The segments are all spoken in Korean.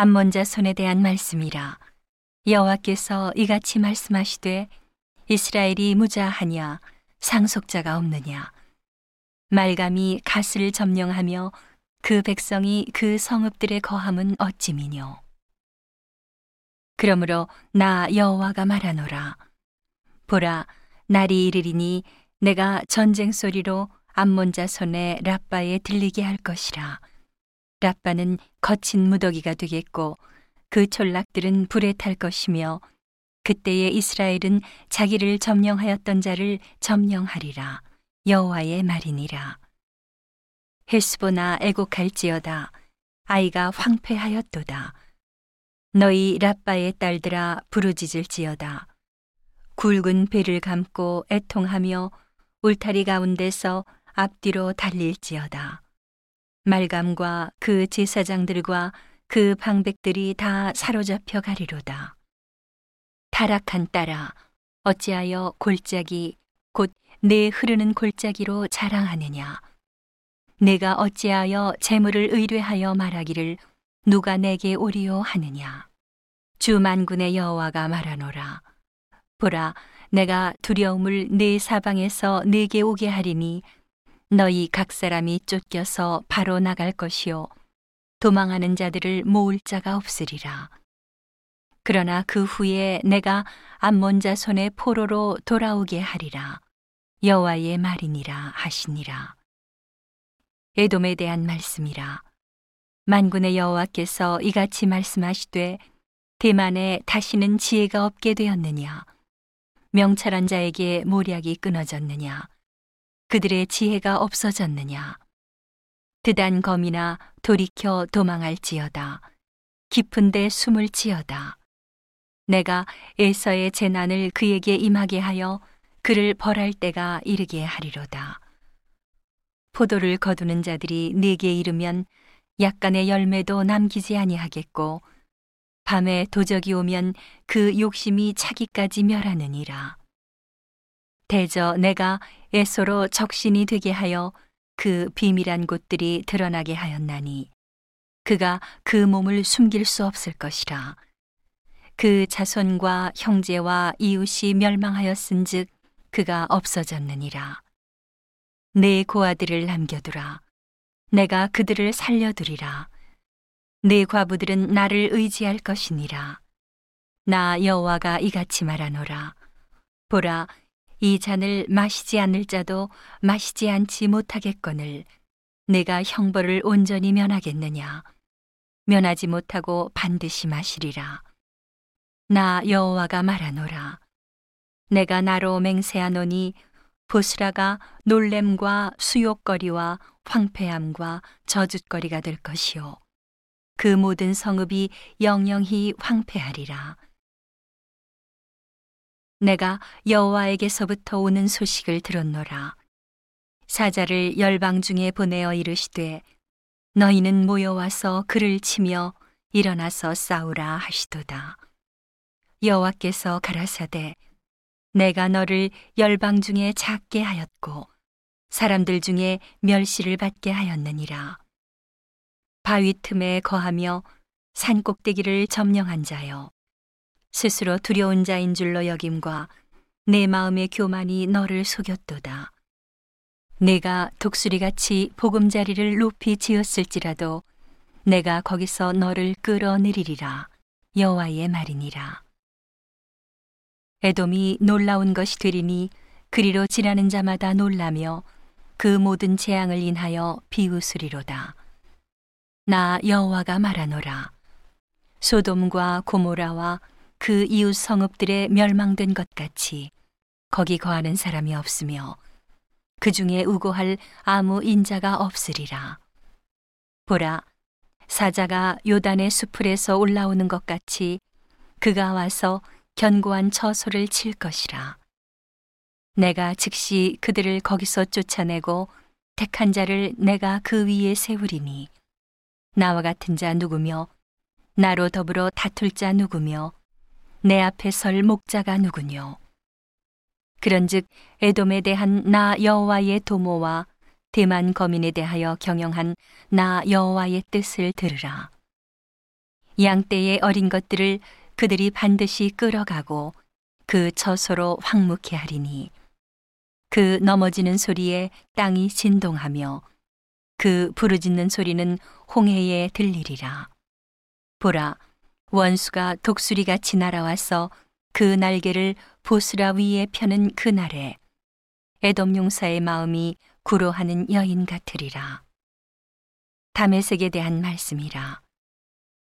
암몬 자손에 대한 말씀이라. 여호와께서 이같이 말씀하시되 이스라엘이 무자하냐 상속자가 없느냐. 말감이 가스를 점령하며 그 백성이 그 성읍들의 거함은 어찌미뇨? 그러므로 나 여호와가 말하노라. 보라 날이 이르리니 내가 전쟁 소리로 암몬 자손의 라빠에 들리게 할 것이라 라빠는 거친 무더기가 되겠고 그 촌락들은 불에 탈 것이며 그때에 이스라엘은 자기를 점령하였던 자를 점령하리라. 여호와의 말이니라. 헬스보나 애곡할지어다. 아이가 황폐하였도다. 너희 라빠의 딸들아 부르짖을지어다. 굵은 배를 감고 애통하며 울타리 가운데서 앞뒤로 달릴지어다 말감과 그 제사장들과 그 방백들이 다 사로잡혀 가리로다. 타락한 딸아 어찌하여 골짜기 곧 내 흐르는 골짜기로 자랑하느냐? 내가 어찌하여 재물을 의뢰하여 말하기를 누가 내게 오리요 하느냐? 주 만군의 여호와가 말하노라. 보라 내가 두려움을 내 사방에서 내게 오게 하리니 너희 각 사람이 쫓겨서 바로 나갈 것이요. 도망하는 자들을 모을 자가 없으리라. 그러나 그 후에 내가 암몬 자손의 포로로 돌아오게 하리라. 여호와의 말이니라 하시니라. 에돔에 대한 말씀이라. 만군의 여호와께서 이같이 말씀하시되 대만에 다시는 지혜가 없게 되었느냐? 명찰한 자에게 모략이 끊어졌느냐 그들의 지혜가 없어졌느냐 드단 검이나 돌이켜 도망할지어다 깊은데 숨을 지어다 내가 에서의 재난을 그에게 임하게 하여 그를 벌할 때가 이르게 하리로다. 포도를 거두는 자들이 내게 이르면 약간의 열매도 남기지 아니하겠고 밤에 도적이 오면 그 욕심이 차기까지 멸하느니라. 대저 내가 에소로 적신이 되게 하여 그 비밀한 곳들이 드러나게 하였나니 그가 그 몸을 숨길 수 없을 것이라. 그 자손과 형제와 이웃이 멸망하였은즉 그가 없어졌느니라. 내 고아들을 남겨두라. 내가 그들을 살려두리라. 내 과부들은 나를 의지할 것이니라. 나 여호와가 이같이 말하노라. 보라, 이 잔을 마시지 않을 자도 마시지 않지 못하겠거늘 내가 형벌을 온전히 면하겠느냐. 면하지 못하고 반드시 마시리라. 나 여호와가 말하노라. 내가 나로 맹세하노니 보스라가 놀램과 수욕거리와 황폐함과 저주거리가 될 것이요. 그 모든 성읍이 영영히 황폐하리라. 내가 여호와에게서부터 오는 소식을 들었노라. 사자를 열방 중에 보내어 이르시되 너희는 모여와서 그를 치며 일어나서 싸우라 하시도다. 여호와께서 가라사대 내가 너를 열방 중에 작게 하였고 사람들 중에 멸시를 받게 하였느니라. 바위 틈에 거하며 산 꼭대기를 점령한 자여 스스로 두려운 자인 줄로 여김과 내 마음의 교만이 너를 속였도다. 내가 독수리같이 보금자리를 높이 지었을지라도 내가 거기서 너를 끌어내리리라 여호와의 말이니라. 에돔이 놀라운 것이 되리니 그리로 지나는 자마다 놀라며 그 모든 재앙을 인하여 비웃으리로다. 나 여호와가 말하노라. 소돔과 고모라와 그 이웃 성읍들의 멸망된 것 같이 거기 거하는 사람이 없으며 그 중에 우고할 아무 인자가 없으리라. 보라, 사자가 요단의 수풀에서 올라오는 것 같이 그가 와서 견고한 처소를 칠 것이라. 내가 즉시 그들을 거기서 쫓아내고 택한 자를 내가 그 위에 세우리니 나와 같은 자 누구며 나로 더불어 다툴 자 누구며 내 앞에 설 목자가 누구뇨 그런즉 에돔에 대한 나 여호와의 도모와 대만 거민에 대하여 경영한 나 여호와의 뜻을 들으라 양떼의 어린 것들을 그들이 반드시 끌어가고 그 처소로 황묵해 하리니 그 넘어지는 소리에 땅이 진동하며 그 부르짖는 소리는 홍해에 들리리라. 보라, 원수가 독수리같이 날아와서 그 날개를 보스라 위에 펴는 그날에 에돔 용사의 마음이 구로하는 여인 같으리라. 다메섹에 대한 말씀이라.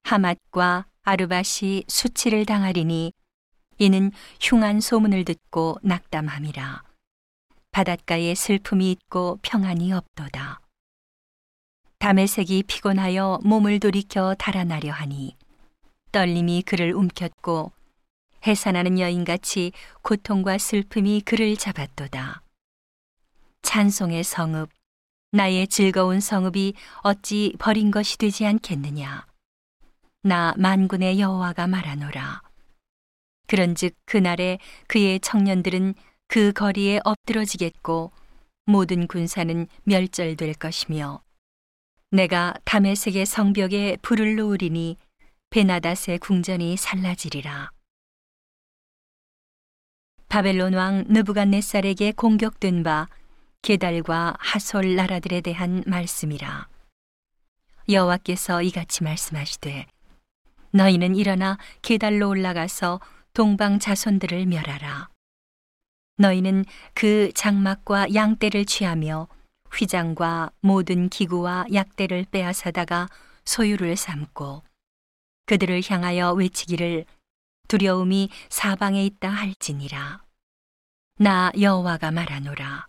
하맛과 아르밧이 수치를 당하리니 이는 흉한 소문을 듣고 낙담함이라. 바닷가에 슬픔이 있고 평안이 없도다. 다메색이 피곤하여 몸을 돌이켜 달아나려 하니 떨림이 그를 움켰고 해산하는 여인같이 고통과 슬픔이 그를 잡았도다. 찬송의 성읍, 나의 즐거운 성읍이 어찌 버린 것이 되지 않겠느냐. 나 만군의 여호와가 말하노라. 그런즉 그날에 그의 청년들은 그 거리에 엎드러지겠고 모든 군사는 멸절될 것이며 내가 담에색의 성벽에 불을 놓으리니 베나닷의 궁전이 살라지리라. 바벨론 왕 느부갓네살에게 공격된 바 게달과 하솔 나라들에 대한 말씀이라. 여호와께서 이같이 말씀하시되 너희는 일어나 게달로 올라가서 동방 자손들을 멸하라. 너희는 그 장막과 양떼를 취하며 휘장과 모든 기구와 약대를 빼앗아다가 소유를 삼고 그들을 향하여 외치기를 두려움이 사방에 있다 할지니라. 나 여호와가 말하노라.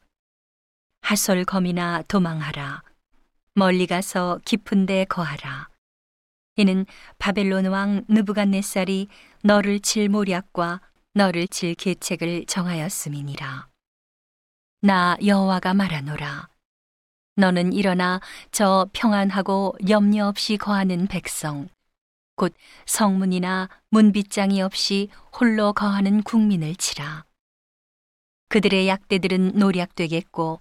하솔검이나 도망하라. 멀리 가서 깊은 데 거하라. 이는 바벨론 왕 느부갓네살이 너를 칠 모략과 너를 칠 계책을 정하였음이니라. 나 여호와가 말하노라. 너는 일어나 저 평안하고 염려 없이 거하는 백성, 곧 성문이나 문빗장이 없이 홀로 거하는 국민을 치라. 그들의 약대들은 노략되겠고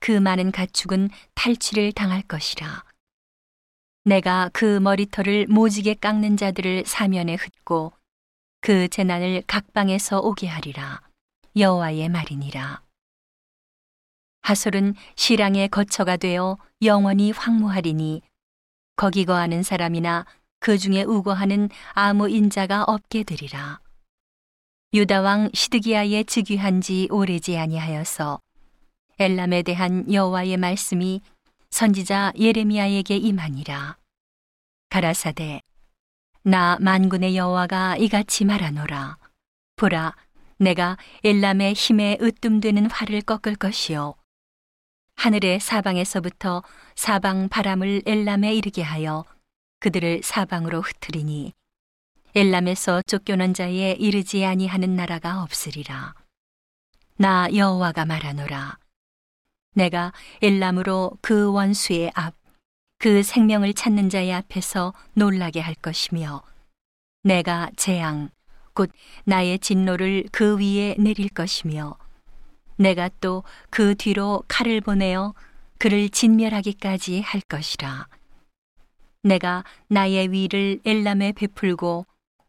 그 많은 가축은 탈취를 당할 것이라. 내가 그 머리털을 모지게 깎는 자들을 사면에 흩고 그 재난을 각방에서 오게 하리라. 여호와의 말이니라. 하솔은 시랑의 거처가 되어 영원히 황무하리니 거기 거하는 사람이나 그 중에 우거하는 아무 인자가 없게 되리라. 유다 왕 시드기야의 즉위한 지 오래지 아니하여서 엘람에 대한 여호와의 말씀이 선지자 예레미야에게 임하니라. 가라사대 나 만군의 여호와가 이같이 말하노라. 보라, 내가 엘람의 힘에 으뜸되는 활을 꺾을 것이요. 하늘의 사방에서부터 사방 바람을 엘람에 이르게 하여 그들을 사방으로 흩트리니 엘람에서 쫓겨난 자에 이르지 아니하는 나라가 없으리라. 나 여호와가 말하노라. 내가 엘람으로 그 원수의 앞, 그 생명을 찾는 자의 앞에서 놀라게 할 것이며, 내가 재앙, 곧 나의 진노를 그 위에 내릴 것이며, 내가 또 그 뒤로 칼을 보내어 그를 진멸하기까지 할 것이라. 내가 나의 위를 엘람에 베풀고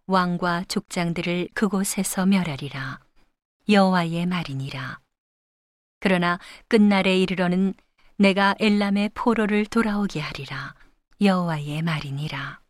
왕과 족장들을 그곳에서 멸하리라. 여호와의 말이니라. 그러나 끝날에 이르러는 내가 엘람의 포로를 돌아오게 하리라. 여호와의 말이니라.